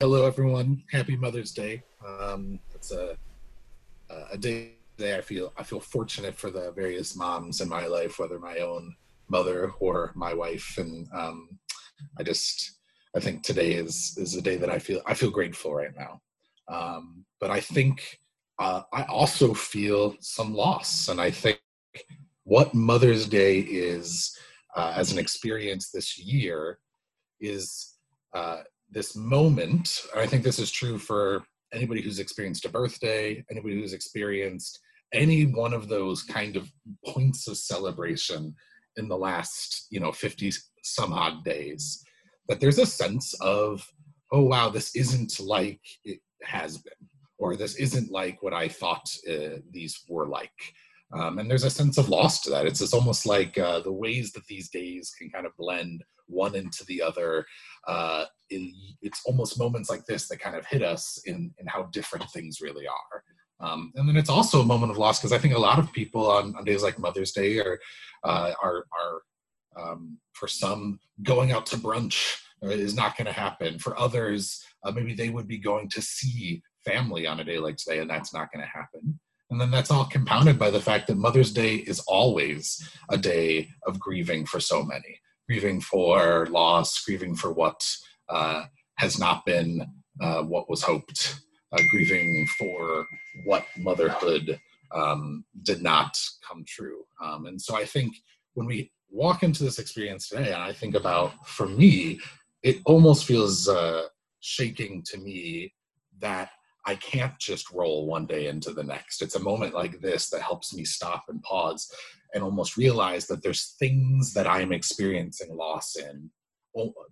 Hello, everyone. Happy Mother's Day. Um, it's a a day I feel I feel fortunate for the various moms in my life, whether my own mother or my wife, and um, I just I think today is is a day that I feel I feel grateful right now. Um, but I think uh, I also feel some loss, and I think what Mother's Day is uh, as an experience this year is uh, this moment. I think this is true for anybody who's experienced a birthday, anybody who's experienced any one of those kind of points of celebration in the last, you know, 50 some odd days, that there's a sense of, oh, wow, this isn't like it has been, or this isn't like what I thought uh, these were like. Um, and there's a sense of loss to that. It's, almost like uh, the ways that these days can kind of blend one into the other. Uh, it's almost moments like this that kind of hit us in, in how different things really are. Um, and then it's also a moment of loss because I think a lot of people on, on days like Mother's Day are uh, are, are um, for some going out to brunch is not going to happen. For others, uh, maybe they would be going to see family on a day like today, and that's not going to happen. And then that's all compounded by the fact that Mother's Day is always a day of grieving for so many grieving for loss, grieving for what uh, has not been uh, what was hoped, uh, grieving for what motherhood um, did not come true. Um, and so I think when we walk into this experience today, and I think about, for me, it almost feels uh, shaking to me that I can't just roll one day into the next. It's a moment like this that helps me stop and pause and almost realize that there's things that I'm experiencing loss in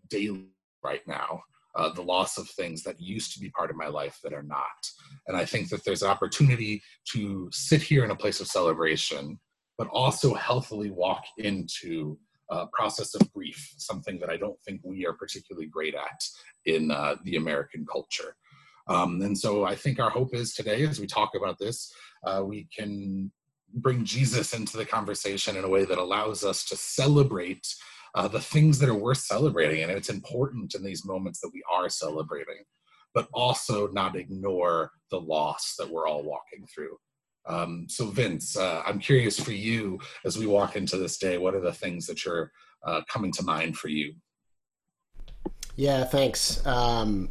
daily right now. Uh, the loss of things that used to be part of my life that are not. And I think that there's an opportunity to sit here in a place of celebration, but also healthily walk into a process of grief, something that I don't think we are particularly great at in uh, the American culture. Um, and so I think our hope is today, as we talk about this, uh, we can bring Jesus into the conversation in a way that allows us to celebrate uh, the things that are worth celebrating. And it's important in these moments that we are celebrating, but also not ignore the loss that we're all walking through. Um, so, Vince, uh, I'm curious for you as we walk into this day, what are the things that you're uh, coming to mind for you? Yeah, thanks. Um,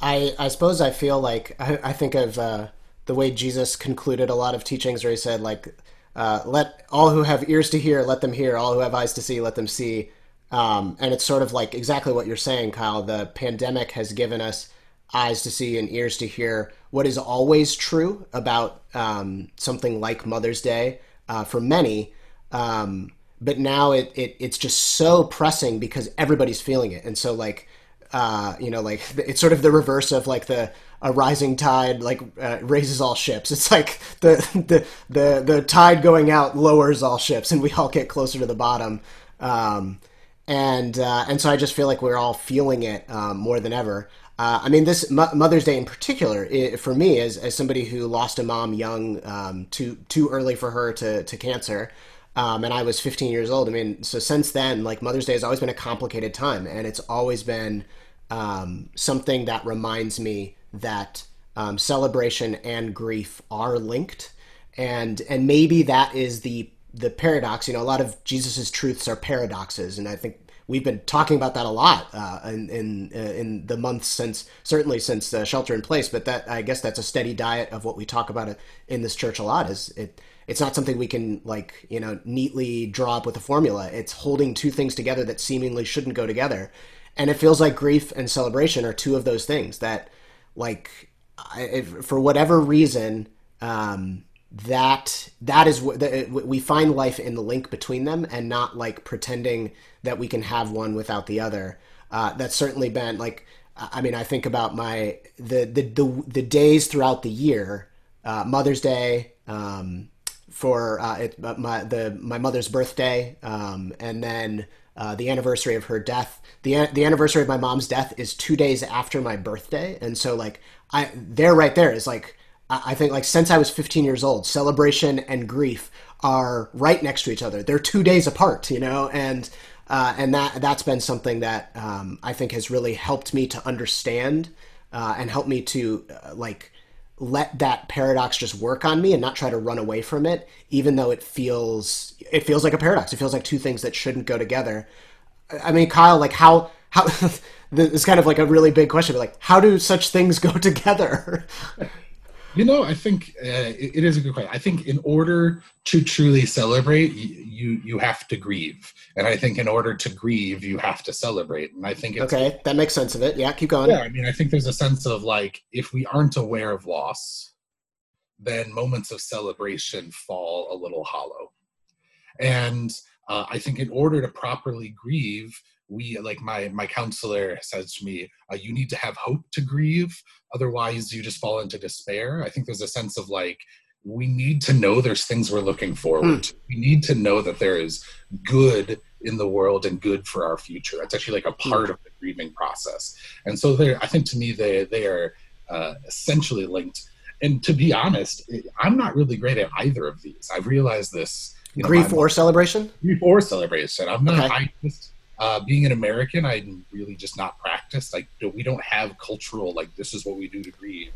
I I suppose I feel like I, I think of uh, the way Jesus concluded a lot of teachings, where he said like, uh, "Let all who have ears to hear, let them hear; all who have eyes to see, let them see." Um, and it's sort of like exactly what you're saying, Kyle. The pandemic has given us eyes to see and ears to hear what is always true about um, something like Mother's Day uh, for many. Um, but now it, it it's just so pressing because everybody's feeling it, and so like uh, you know, like it's sort of the reverse of like the a rising tide like uh, raises all ships. It's like the the the the tide going out lowers all ships, and we all get closer to the bottom. Um, and uh, and so I just feel like we're all feeling it um, more than ever. Uh, I mean, this Mother's Day in particular, it, for me, as, as somebody who lost a mom young, um, too too early for her to to cancer, um, and I was 15 years old. I mean, so since then, like Mother's Day has always been a complicated time, and it's always been um, something that reminds me that um, celebration and grief are linked, and and maybe that is the the paradox. You know, a lot of Jesus's truths are paradoxes, and I think we've been talking about that a lot uh, in in, uh, in the months since certainly since uh, shelter in place. But that I guess that's a steady diet of what we talk about in this church a lot. Is it it's not something we can like you know neatly draw up with a formula it's holding two things together that seemingly shouldn't go together and it feels like grief and celebration are two of those things that like if, for whatever reason um, that that is what we find life in the link between them and not like pretending that we can have one without the other. Uh, that's certainly been like i mean i think about my the the the, the days throughout the year uh, mother's day um, for uh, it, uh, my the my mother's birthday, um, and then uh, the anniversary of her death. the The anniversary of my mom's death is two days after my birthday, and so like I there right there is like I think like since I was 15 years old, celebration and grief are right next to each other. They're two days apart, you know, and uh, and that that's been something that um, I think has really helped me to understand uh, and help me to uh, like let that paradox just work on me and not try to run away from it even though it feels it feels like a paradox. It feels like two things that shouldn't go together. I mean kyle like how how this is kind of like a really big question but like how do such things go together you know i think uh, it, it is a good question. I think in order to truly celebrate you you have to grieve. And i think in order to grieve you have to celebrate. And i think okay that makes sense of it. Yeah keep going. Yeah i mean i think there's a sense of like if we aren't aware of loss then moments of celebration fall a little hollow. And uh, i think in order to properly grieve we like my my counselor says to me uh, you need to have hope to grieve otherwise you just fall into despair i think there's a sense of like we need to know there's things we're looking forward mm. We need to know that there is good in the world and good for our future. that's actually like a hmm. part mm. of the grieving process. And so there I think to me they they are uh, essentially linked. And to be honest, I'm not really great at either of these. I've realized this. You know, grief or celebration? Grief or celebration. I'm not. Okay. I just uh, being an American, I'm really just not practiced. Like we don't have cultural like this is what we do to grieve.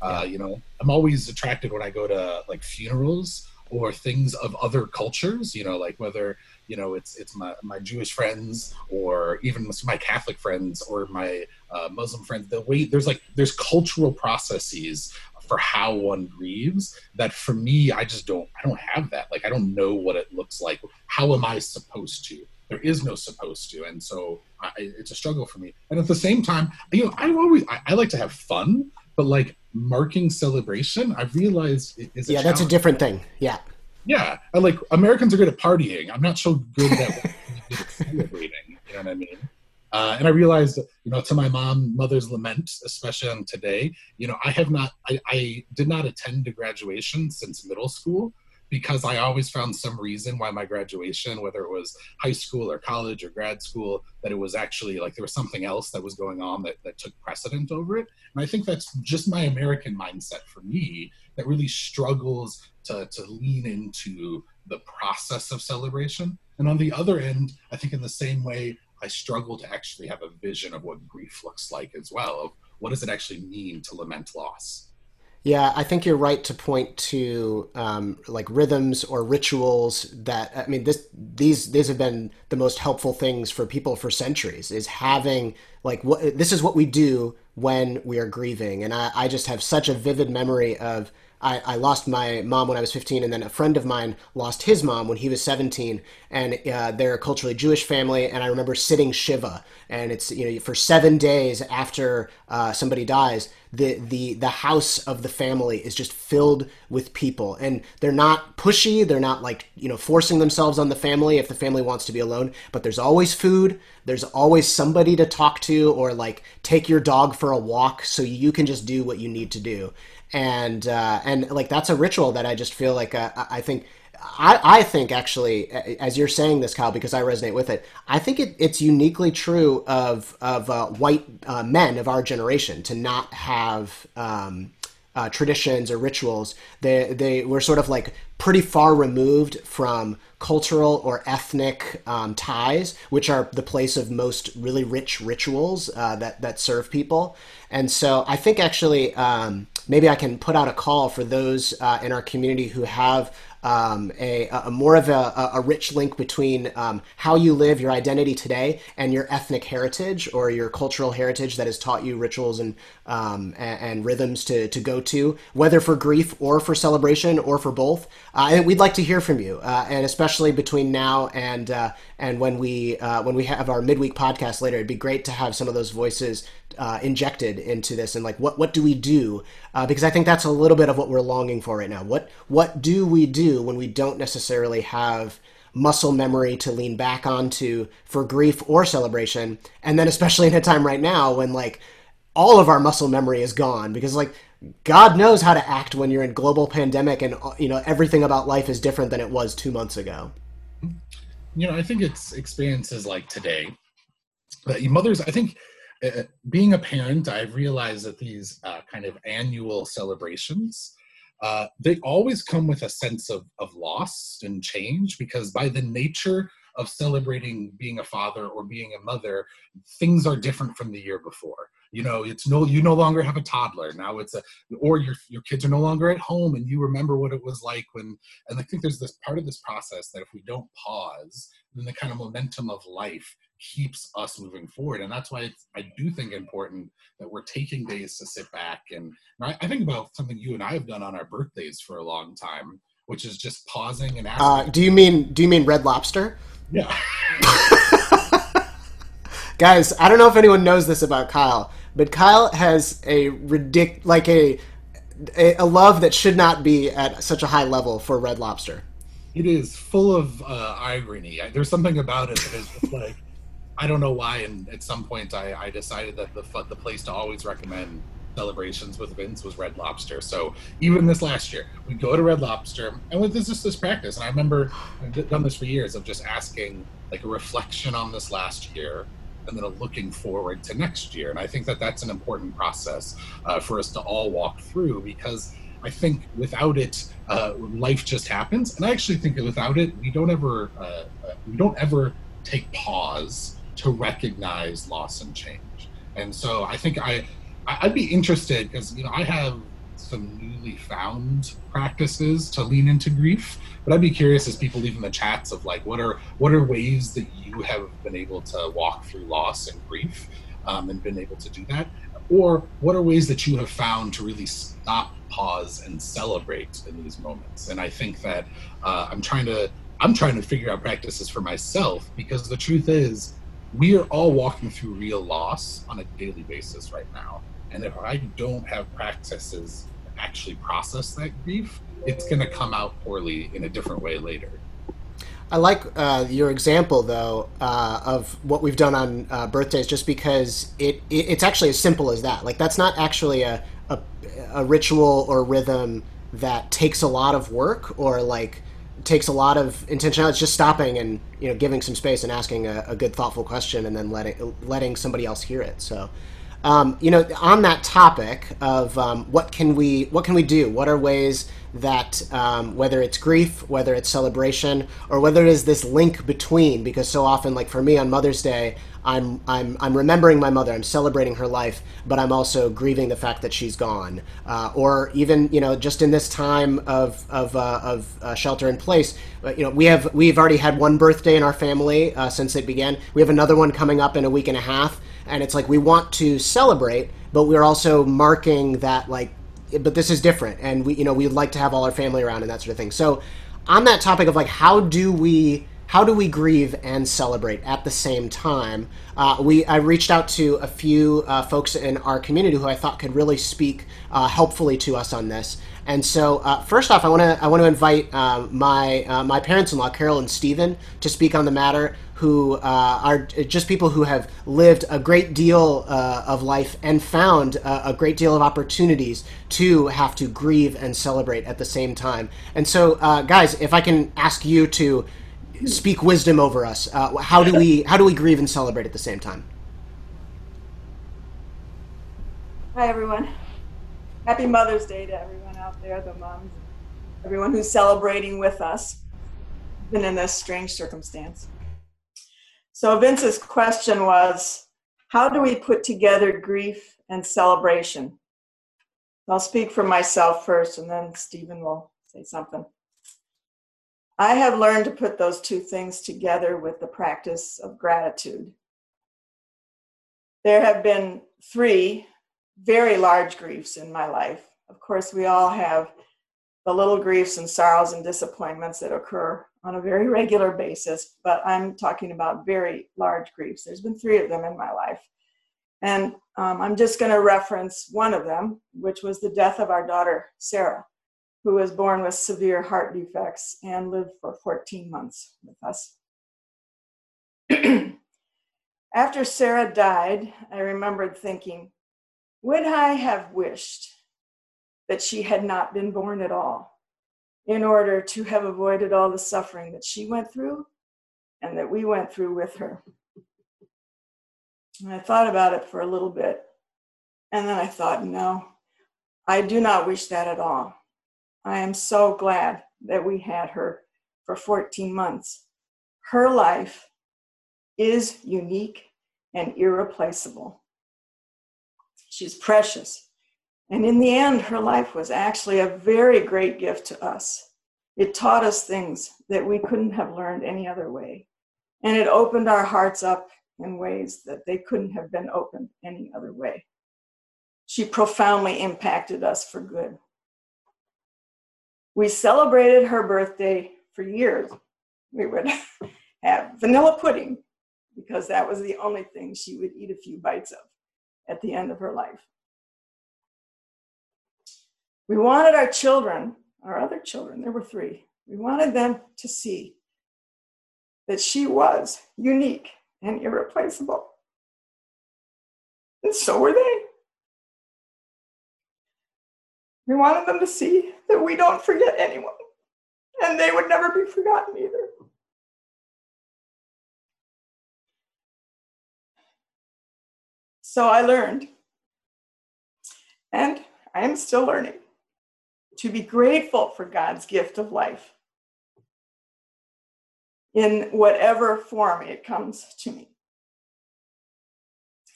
Uh, you know, I'm always attracted when I go to like funerals or things of other cultures. You know, like whether you know it's it's my my Jewish friends or even my Catholic friends or my uh, Muslim friends. The way there's like there's cultural processes for how one grieves that for me I just don't I don't have that. Like I don't know what it looks like. How am I supposed to? There is no supposed to, and so I, it's a struggle for me. And at the same time, you know, I always I, I like to have fun, but like marking celebration, I realized is yeah, that's a different thing. Yeah, yeah. I like Americans are good at partying. I'm not so good at celebrating. You know what I mean? Uh, and I realized, you know, to my mom, mother's lament, especially on today, you know, I have not, I, I did not attend a graduation since middle school because I always found some reason why my graduation, whether it was high school or college or grad school, that it was actually like there was something else that was going on that, that took precedent over it. And I think that's just my American mindset for me that really struggles to, to lean into the process of celebration. And on the other end, I think in the same way, I struggle to actually have a vision of what grief looks like as well, of what does it actually mean to lament loss. Yeah, I think you're right to point to um, like rhythms or rituals that I mean this these these have been the most helpful things for people for centuries is having like what this is what we do when we are grieving. And I, I just have such a vivid memory of I, I, lost my mom when I was 15, and then a friend of mine lost his mom when he was 17. And uh, they're a culturally Jewish family, and I remember sitting Shiva, and it's you know for seven days after uh, somebody dies, the the the house of the family is just filled with people, and they're not pushy, they're not like you know forcing themselves on the family if the family wants to be alone, but there's always food, there's always somebody to talk to, or like take your dog for a walk so you can just do what you need to do and uh, and like that's a ritual that I just feel like uh, I think I, I think actually as you're saying this Kyle because I resonate with it I think it, it's uniquely true of of uh, white uh, men of our generation to not have um, uh, traditions or rituals they they were sort of like pretty far removed from cultural or ethnic um, ties, which are the place of most really rich rituals uh, that that serve people. And so I think actually um, maybe I can put out a call for those uh, in our community who have um, a, a, more of a, a rich link between um, how you live your identity today and your ethnic heritage or your cultural heritage that has taught you rituals and um, and, and, rhythms to, to go to, whether for grief or for celebration or for both. Uh, and we'd like to hear from you, uh, and especially between now and uh, and when we uh, when we have our midweek podcast later, it'd be great to have some of those voices uh, injected into this and like what what do we do uh, because I think that's a little bit of what we're longing for right now. What what do we do when we don't necessarily have muscle memory to lean back onto for grief or celebration, and then especially in a time right now when like all of our muscle memory is gone because like God knows how to act when you're in global pandemic and you know everything about life is different than it was two months ago. You know, I think it's experiences like today. That mothers, I think uh, being a parent, I've realized that these uh, kind of annual celebrations, uh, they always come with a sense of, of loss and change because by the nature of celebrating being a father or being a mother, things are different from the year before. you know it's no you no longer have a toddler now it's a or your your kids are no longer at home and you remember what it was like when and i think there's this part of this process that if we don't pause then the kind of momentum of life keeps us moving forward and that's why it's, i do think important that we're taking days to sit back and I, I think about something you and i have done on our birthdays for a long time which is just pausing and asking. Uh, do you mean do you mean Red Lobster? Yeah. Guys, I don't know if anyone knows this about Kyle, but Kyle has a ridic like a, a, a love that should not be at such a high level for Red Lobster. It is full of uh, irony. There's something about it that is just like I don't know why. And at some point, I, I decided that the the place to always recommend celebrations with Vince was Red Lobster. So even this last year, we go to Red Lobster, and with this just this practice. And I remember I've done this for years of just asking like a reflection on this last year, and then a looking forward to next year. And I think that that's an important process uh, for us to all walk through because. I think without it, uh, life just happens, and I actually think that without it, we don't ever uh, we don't ever take pause to recognize loss and change. And so I think I I'd be interested because you know I have some newly found practices to lean into grief, but I'd be curious as people leave in the chats of like what are what are ways that you have been able to walk through loss and grief um, and been able to do that, or what are ways that you have found to really stop, pause, and celebrate in these moments. And I think that uh, I'm trying to I'm trying to figure out practices for myself because the truth is we are all walking through real loss on a daily basis right now and if I don't have practices to actually process that grief, it's going to come out poorly in a different way later. I like uh, your example though uh, of what we've done on uh, birthdays, just because it, it, it's actually as simple as that. Like that's not actually a, a, a ritual or rhythm that takes a lot of work or like takes a lot of intentionality. It's just stopping and you know giving some space and asking a, a good thoughtful question and then letting letting somebody else hear it. So um, you know, on that topic of um, what can we what can we do? What are ways that um, whether it's grief, whether it's celebration, or whether it is this link between? Because so often, like for me on Mother's Day, I'm I'm I'm remembering my mother. I'm celebrating her life, but I'm also grieving the fact that she's gone. Uh, or even you know, just in this time of of uh, of uh, shelter in place, uh, you know, we have we've already had one birthday in our family uh, since it began. We have another one coming up in a week and a half and it's like we want to celebrate, but we're also marking that like, but this is different, and we you know we'd like to have all our family around and that sort of thing. So on that topic of like how do we how do we grieve and celebrate at the same time? Uh, we I reached out to a few uh, folks in our community who I thought could really speak uh, helpfully to us on this. And so, uh, first off, I want to I want to invite um, my uh, my parents-in-law, Carol and Stephen, to speak on the matter. Who uh, are just people who have lived a great deal uh, of life and found a great deal of opportunities to have to grieve and celebrate at the same time. And so, uh, guys, if I can ask you to speak wisdom over us, uh, how do we how do we grieve and celebrate at the same time? Hi, everyone. Happy Mother's Day to everyone out there, the moms, everyone who's celebrating with us, even in this strange circumstance. So Vince's question was, how do we put together grief and celebration? I'll speak for myself first, and then Stephen will say something. I have learned to put those two things together with the practice of gratitude. There have been three very large griefs in my life of course, we all have the little griefs and sorrows and disappointments that occur on a very regular basis, but I'm talking about very large griefs. There's been three of them in my life. And um, I'm just going to reference one of them, which was the death of our daughter, Sarah, who was born with severe heart defects and lived for 14 months with us. After Sarah died, I remembered thinking, would I have wished that she had not been born at all in order to have avoided all the suffering that she went through and that we went through with her. And I thought about it for a little bit. And then I thought, no, I do not wish that at all. I am so glad that we had her for 14 months. Her life is unique and irreplaceable. She's precious. And in the end, her life was actually a very great gift to us. It taught us things that we couldn't have learned any other way. And it opened our hearts up in ways that they couldn't have been opened any other way. She profoundly impacted us for good. We celebrated her birthday for years. We would have vanilla pudding because that was the only thing she would eat a few bites of at the end of her life. We wanted our children, our other children, there were three, we wanted them to see that she was unique and irreplaceable. And so were they. We wanted them to see that we don't forget anyone, and they would never be forgotten either. So I learned, and I am still learning, to be grateful for God's gift of life in whatever form it comes to me.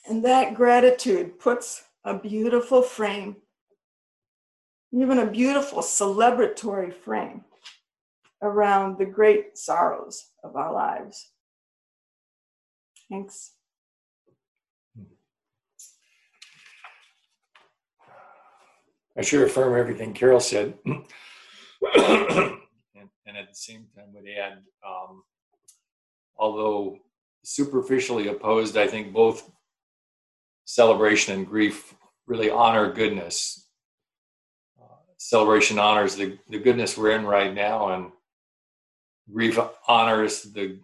And that gratitude puts a beautiful frame, even a beautiful celebratory frame around the great sorrows of our lives. Thanks. I sure affirm everything Carol said. and, and, at the same time would add, um, although superficially opposed, I think both celebration and grief really honor goodness. Uh, celebration honors the, the goodness we're in right now, and grief honors the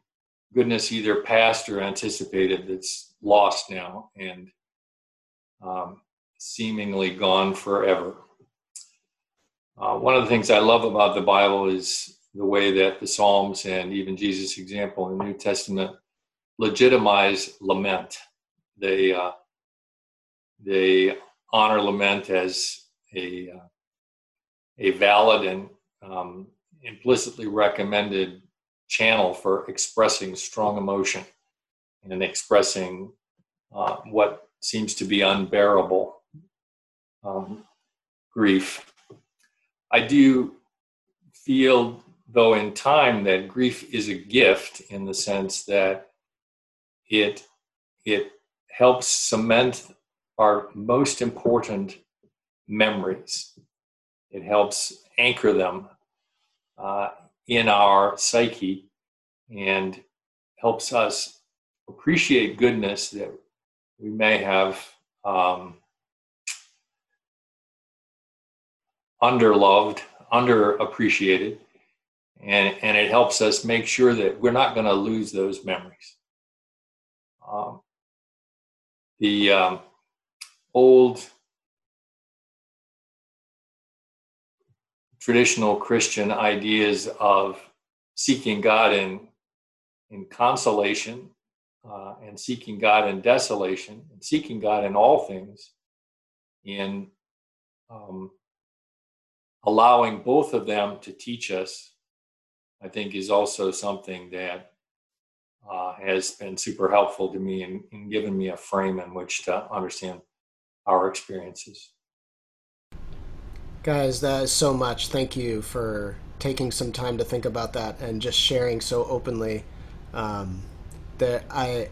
goodness either past or anticipated that's lost now. And um, seemingly gone forever. Uh, one of the things I love about the Bible is the way that the Psalms and even Jesus' example in the New Testament legitimize lament. They uh, they honor lament as a uh, a valid and um, implicitly recommended channel for expressing strong emotion and expressing uh, what seems to be unbearable um, grief. I do feel, though, in time that grief is a gift in the sense that it it helps cement our most important memories. It helps anchor them uh, in our psyche and helps us appreciate goodness that we may have um, underloved, underappreciated, and, and it helps us make sure that we're not going to lose those memories. Um, the um, old traditional Christian ideas of seeking God in, in consolation uh, and seeking God in desolation and seeking God in all things in um, allowing both of them to teach us, I think, is also something that uh, has been super helpful to me and, and given me a frame in which to understand our experiences. Guys, that is so much. Thank you for taking some time to think about that and just sharing so openly. Um, that I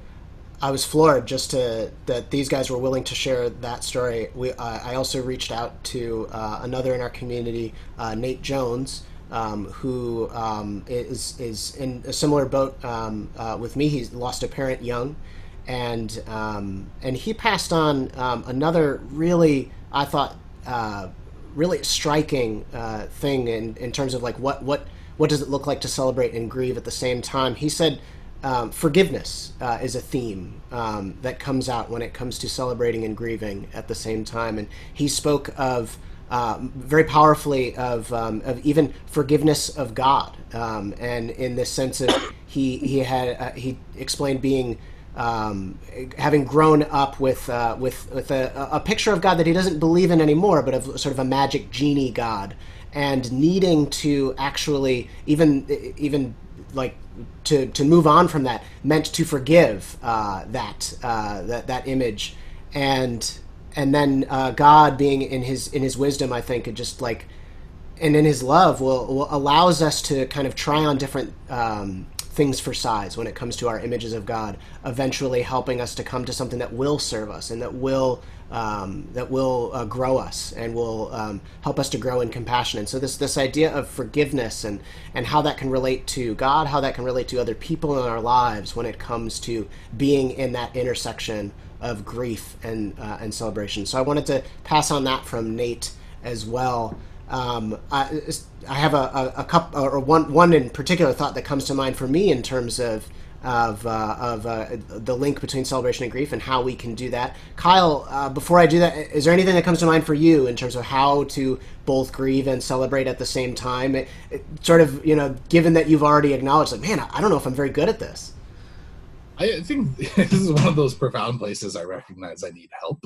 I was floored just to that these guys were willing to share that story. We uh, I also reached out to uh, another in our community, uh, Nate Jones, um, who um, is is in a similar boat um, uh, with me. He's lost a parent young, and um, and he passed on um, another really I thought uh, really striking uh, thing in in terms of like what what what does it look like to celebrate and grieve at the same time. He said um, forgiveness uh, is a theme um, that comes out when it comes to celebrating and grieving at the same time. And he spoke of uh, very powerfully of, um, of even forgiveness of God, um, and in the sense of he he had uh, he explained being. Um, having grown up with uh, with with a, a picture of God that he doesn't believe in anymore, but of sort of a magic genie God, and needing to actually even even like to to move on from that meant to forgive uh, that uh, that that image. And and then uh, God being in his in his wisdom, I think, and just like and in his love will, will allows us to kind of try on different um, things for size when it comes to our images of God, eventually helping us to come to something that will serve us and that will um, that will uh, grow us and will um, help us to grow in compassion. And so this this idea of forgiveness and and how that can relate to God, how that can relate to other people in our lives when it comes to being in that intersection of grief and uh, and celebration. So I wanted to pass on that from Nate as well. Um, I, I have a, a, a couple or one one in particular thought that comes to mind for me in terms of of, uh, of uh, the link between celebration and grief and how we can do that. Kyle, uh, before I do that, is there anything that comes to mind for you in terms of how to both grieve and celebrate at the same time? It, it, sort of, you know, given that you've already acknowledged, like, man, I don't know if I'm very good at this. I think this is one of those profound places I recognize I need help.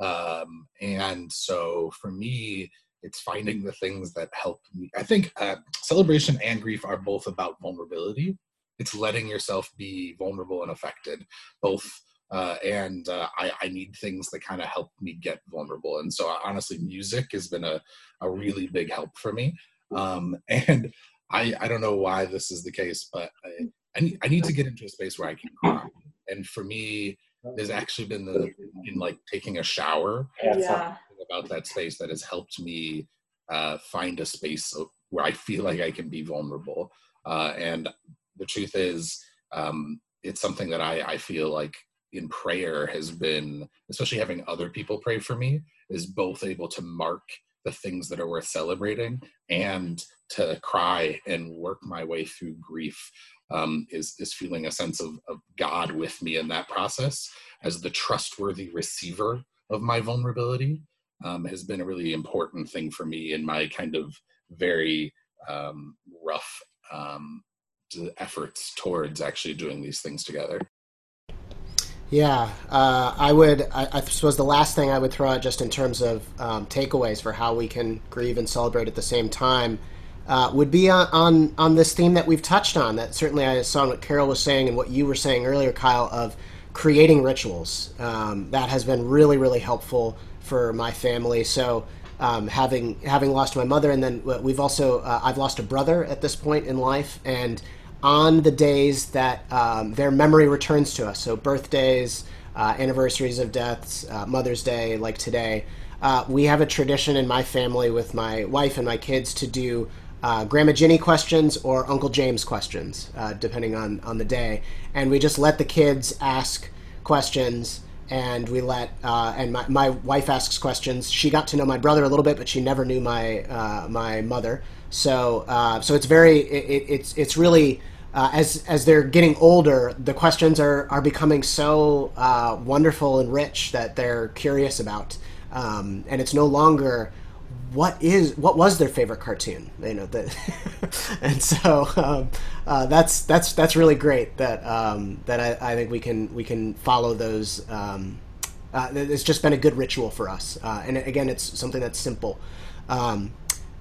Um, and so for me, it's finding the things that help me. I think uh, celebration and grief are both about vulnerability. It's letting yourself be vulnerable and affected, both. Uh, and uh, I, I, need things that kind of help me get vulnerable. And so, honestly, music has been a, a really big help for me. Um, and I, I don't know why this is the case, but I, I need, I need to get into a space where I can cry. And for me, there's actually been the in like taking a shower yeah. about that space that has helped me uh, find a space where I feel like I can be vulnerable. Uh, and the truth is, um, it's something that I, I feel like in prayer has been, especially having other people pray for me, is both able to mark the things that are worth celebrating and to cry and work my way through grief um, is is feeling a sense of, of God with me in that process. As the trustworthy receiver of my vulnerability um, has been a really important thing for me in my kind of very um, rough um, efforts towards actually doing these things together. Yeah, uh, I would. I, I, suppose the last thing I would throw out, just in terms of um, takeaways for how we can grieve and celebrate at the same time, uh, would be on, on, on this theme that we've touched on. That certainly I saw what Carol was saying and what you were saying earlier, Kyle, of creating rituals. Um, that has been really really helpful for my family. So. Um, having having lost my mother, and then we've also uh, I've lost a brother at this point in life, and on the days that um, their memory returns to us, so birthdays, uh, anniversaries of deaths, uh, Mother's Day, like today, uh, we have a tradition in my family with my wife and my kids to do uh, Grandma Ginny questions or Uncle James questions, uh, depending on, on the day. And we just let the kids ask questions and we let uh, and my, my wife asks questions. She got to know my brother a little bit, but she never knew my uh, my mother. So uh, so it's very it, it's it's really uh, as as they're getting older, the questions are are becoming so uh, wonderful and rich that they're curious about, um, and it's no longer what is what was their favorite cartoon? You know that. And so um, uh, that's that's that's really great that um, that I, I, think we can we can follow those um, uh, it's just been a good ritual for us. Uh, and again it's something that's simple. Um,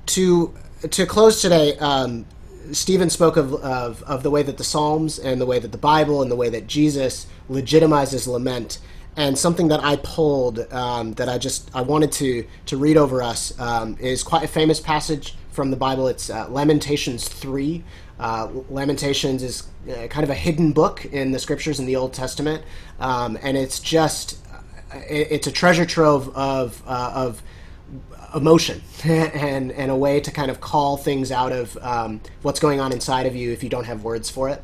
to to close today um, Stephen spoke of, of, of the way that the Psalms and the way that the Bible and the way that Jesus legitimizes lament and something that I pulled um, that I just I wanted to to read over us um, is quite a famous passage from the Bible. It's uh, Lamentations three. Uh, Lamentations is uh, kind of a hidden book in the scriptures in the Old Testament, um, and it's just uh, it's a treasure trove of uh, of emotion and and a way to kind of call things out of um, what's going on inside of you if you don't have words for it.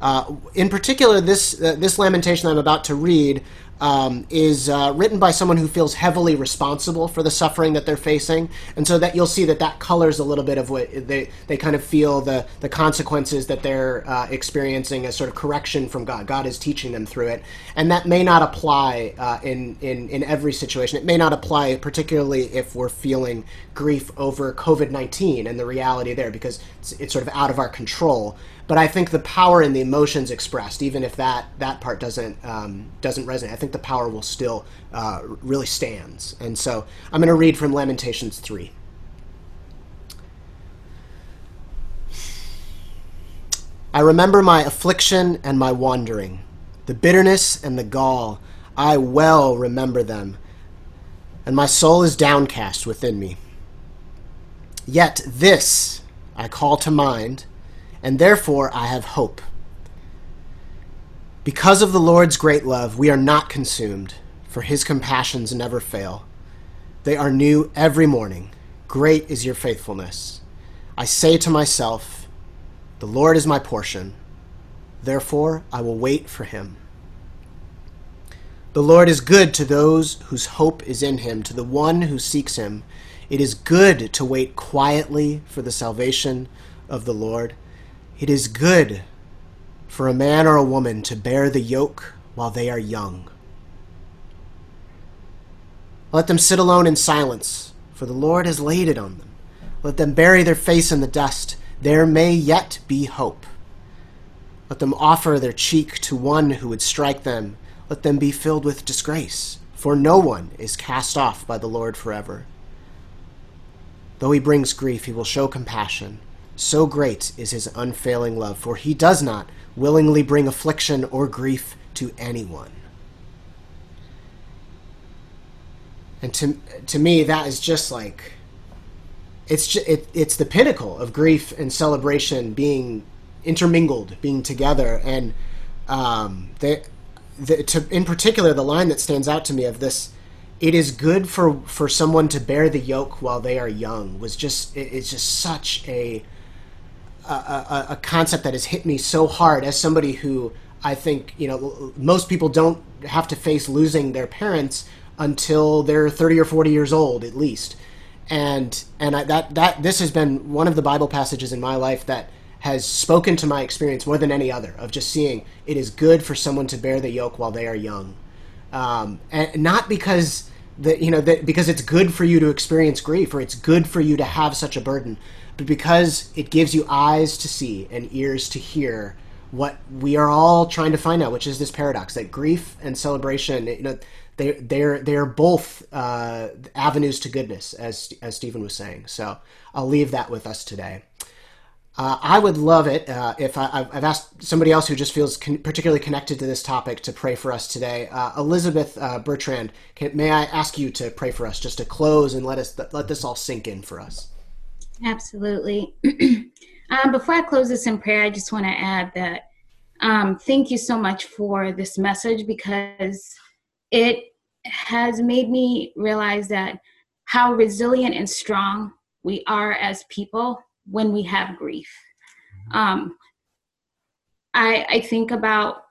Uh, in particular, this this lamentation I'm about to read um, is uh, written by someone who feels heavily responsible for the suffering that they're facing, and so that you'll see that that colors a little bit of what they they kind of feel the the consequences that they're uh, experiencing as sort of correction from God. God is teaching them through it, and that may not apply uh, in in in every situation. It may not apply particularly if we're feeling grief over COVID nineteen and the reality there, because it's, it's sort of out of our control but I think the power in the emotions expressed, even if that that part doesn't um, doesn't resonate, I think the power will still uh, really stands. And so I'm going to read from Lamentations three. I remember my affliction and my wandering, the bitterness and the gall. I well remember them. and my soul is downcast within me. Yet this I call to mind, and therefore I have hope. Because of the Lord's great love, we are not consumed, for his compassions never fail. They are new every morning. Great is your faithfulness. I say to myself, The Lord is my portion. Therefore, I will wait for him. The Lord is good to those whose hope is in him, to the one who seeks him. It is good to wait quietly for the salvation of the Lord. It is good for a man or a woman to bear the yoke while they are young. Let them sit alone in silence, for the Lord has laid it on them. Let them bury their face in the dust. There may yet be hope. Let them offer their cheek to one who would strike them let them be filled with disgrace, for no one is cast off by the Lord forever. Though he brings grief, he will show compassion. So great is his unfailing love, for he does not willingly bring affliction or grief to anyone. And to, to me, that is just like it's just, it, it's the pinnacle of grief and celebration being intermingled, being together, and um, they, the, to, in particular, the line that stands out to me of this, it is good for for someone to bear the yoke while they are young, was just it, it's just such a, a a concept that has hit me so hard as somebody who I think you know most people don't have to face losing their parents until they're 30 or 40 years old at least. And and I, that that this has been one of the bible passages in my life that has spoken to my experience more than any other of just seeing it is good for someone to bear the yoke while they are young, um, and not because that you know that because it's good for you to experience grief or it's good for you to have such a burden, but because it gives you eyes to see and ears to hear what we are all trying to find out, which is this paradox that grief and celebration, you know, they they're they're both uh, avenues to goodness, as as Stephen was saying. So I'll leave that with us today. Uh, I would love it uh, if I, have asked somebody else who just feels con- particularly connected to this topic to pray for us today. Uh, Elizabeth uh, Bertrand, can, may I ask you to pray for us, just to close and let us let this all sink in for us? Absolutely. um, before I close this in prayer, I just want to add that um, thank you so much for this message because it has made me realize that how resilient and strong we are as people when we have grief. Um, I, I think about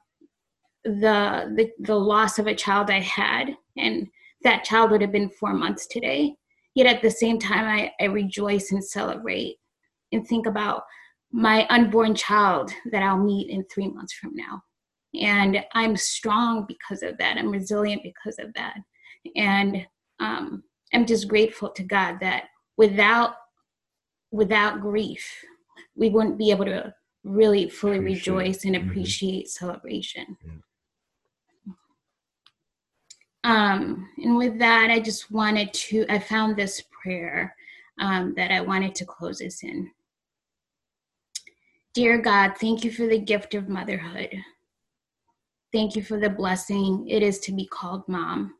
the, the the loss of a child I had, and that child would have been four months today. Yet at the same time, I, I rejoice and celebrate and think about my unborn child that I'll meet in three months from now. And I'm strong because of that. I'm resilient because of that. And um, I'm just grateful to God that without without grief, we wouldn't be able to really fully appreciate. rejoice and mm-hmm. appreciate mm-hmm. celebration. Yeah. Um, and with that, I just wanted to, I found this prayer um, that I wanted to close this in. Dear God, thank you for the gift of motherhood. Thank you for the blessing it is to be called mom.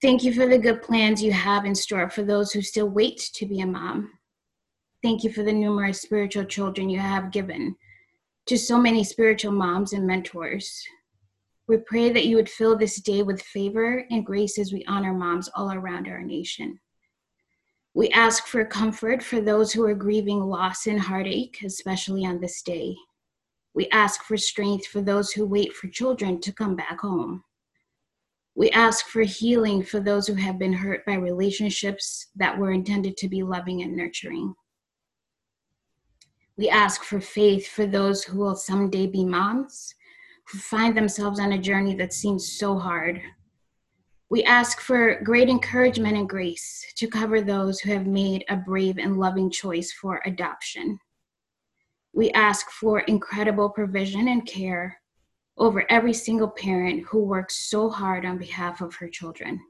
Thank you for the good plans you have in store for those who still wait to be a mom. Thank you for the numerous spiritual children you have given to so many spiritual moms and mentors. We pray that you would fill this day with favor and grace as we honor moms all around our nation. We ask for comfort for those who are grieving loss and heartache, especially on this day. We ask for strength for those who wait for children to come back home. We ask for healing for those who have been hurt by relationships that were intended to be loving and nurturing. We ask for faith for those who will someday be moms, who find themselves on a journey that seems so hard. We ask for great encouragement and grace to cover those who have made a brave and loving choice for adoption. We ask for incredible provision and care over every single parent who works so hard on behalf of her children.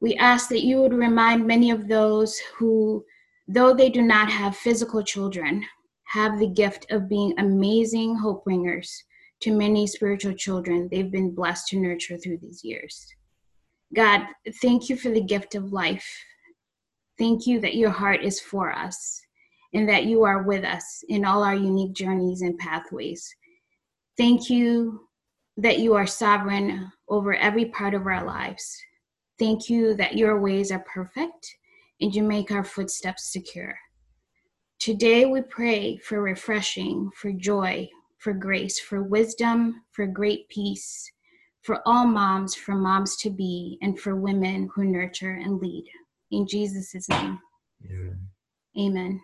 We ask that you would remind many of those who though they do not have physical children, have the gift of being amazing hope bringers to many spiritual children they've been blessed to nurture through these years. God, thank you for the gift of life. Thank you that your heart is for us and that you are with us in all our unique journeys and pathways. Thank you that you are sovereign over every part of our lives. Thank you that your ways are perfect and you make our footsteps secure. Today we pray for refreshing, for joy, for grace, for wisdom, for great peace, for all moms, for moms to be, and for women who nurture and lead. In Jesus' name, Yeah. amen.